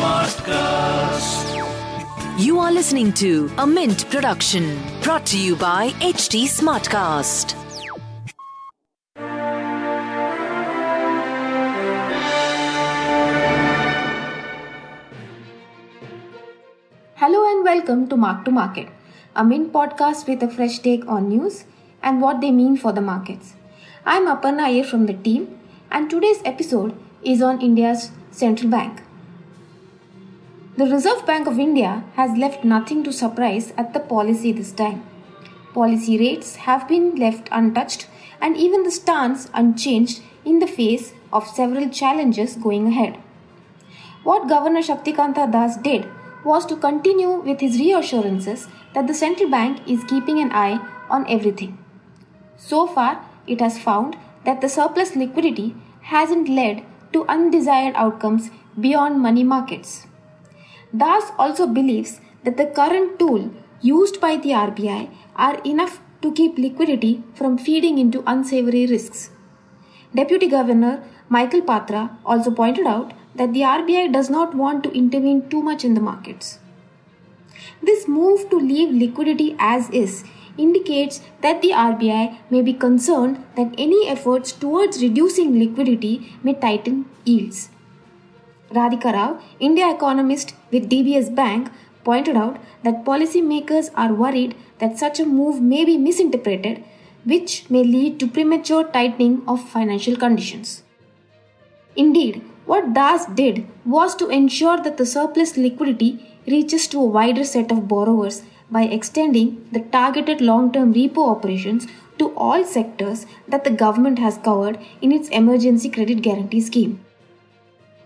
Smartcast. You are listening to a Mint production brought to you by HT Smartcast. Hello and welcome to Mark to Market, a Mint podcast with a fresh take on news and what they mean for the markets. I'm Aparna Iyer from the team, and today's episode is on India's central bank. The Reserve Bank of India has left nothing to surprise at the policy this time. Policy rates have been left untouched and even the stance unchanged in the face of several challenges going ahead. What Governor Shaktikanta Das did was to continue with his reassurances that the central bank is keeping an eye on everything. So far, it has found that the surplus liquidity hasn't led to undesired outcomes beyond money markets. Das also believes that the current tool used by the RBI are enough to keep liquidity from feeding into unsavory risks. Deputy Governor Michael Patra also pointed out that the RBI does not want to intervene too much in the markets. This move to leave liquidity as is indicates that the RBI may be concerned that any efforts towards reducing liquidity may tighten yields. Radhika Rao, India economist with DBS Bank, pointed out that policymakers are worried that such a move may be misinterpreted, which may lead to premature tightening of financial conditions. Indeed, what Das did was to ensure that the surplus liquidity reaches to a wider set of borrowers by extending the targeted long term repo operations to all sectors that the government has covered in its emergency credit guarantee scheme.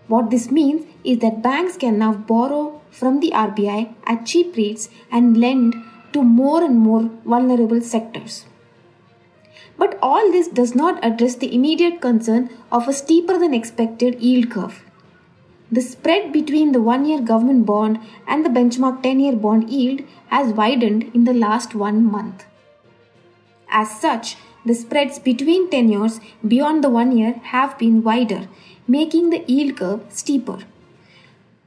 What this means is that banks can now borrow from the RBI at cheap rates and lend to more and more vulnerable sectors. But all this does not address the immediate concern of a steeper than expected yield curve. The spread between the one year government bond and the benchmark 10 year bond yield has widened in the last one month. As such, the spreads between tenures beyond the one year have been wider, making the yield curve steeper.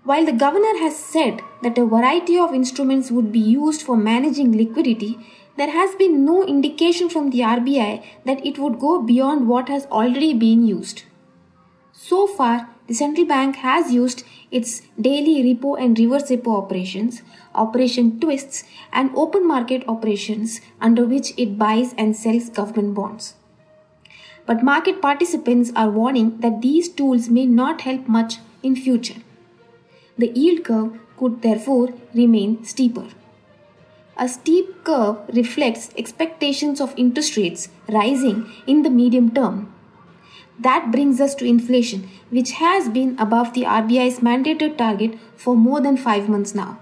While the governor has said that a variety of instruments would be used for managing liquidity, there has been no indication from the RBI that it would go beyond what has already been used. So far, the central bank has used its daily repo and reverse repo operations, operation twists, and open market operations under which it buys and sells government bonds. But market participants are warning that these tools may not help much in future. The yield curve could therefore remain steeper. A steep curve reflects expectations of interest rates rising in the medium term that brings us to inflation, which has been above the RBI's mandated target for more than five months now.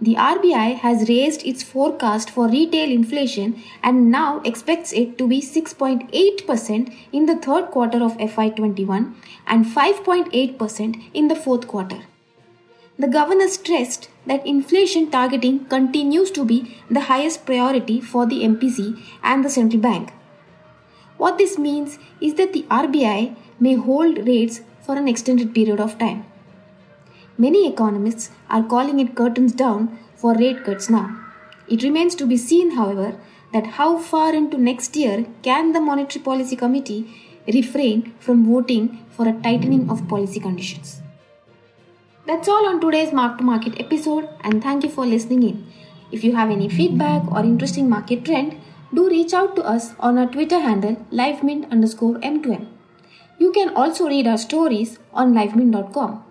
The RBI has raised its forecast for retail inflation and now expects it to be 6.8% in the third quarter of FY21 and 5.8% in the fourth quarter. The governor stressed that inflation targeting continues to be the highest priority for the MPC and the central bank. What this means is that the RBI may hold rates for an extended period of time. Many economists are calling it curtains down for rate cuts now. It remains to be seen, however, that how far into next year can the Monetary Policy Committee refrain from voting for a tightening of policy conditions. That's all on today's Mark to Market episode, and thank you for listening in. If you have any feedback or interesting market trend, do reach out to us on our Twitter handle livemint underscore m2m. You can also read our stories on livemint.com.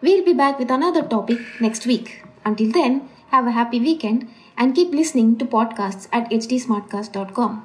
We'll be back with another topic next week. Until then, have a happy weekend and keep listening to podcasts at htsmartcast.com.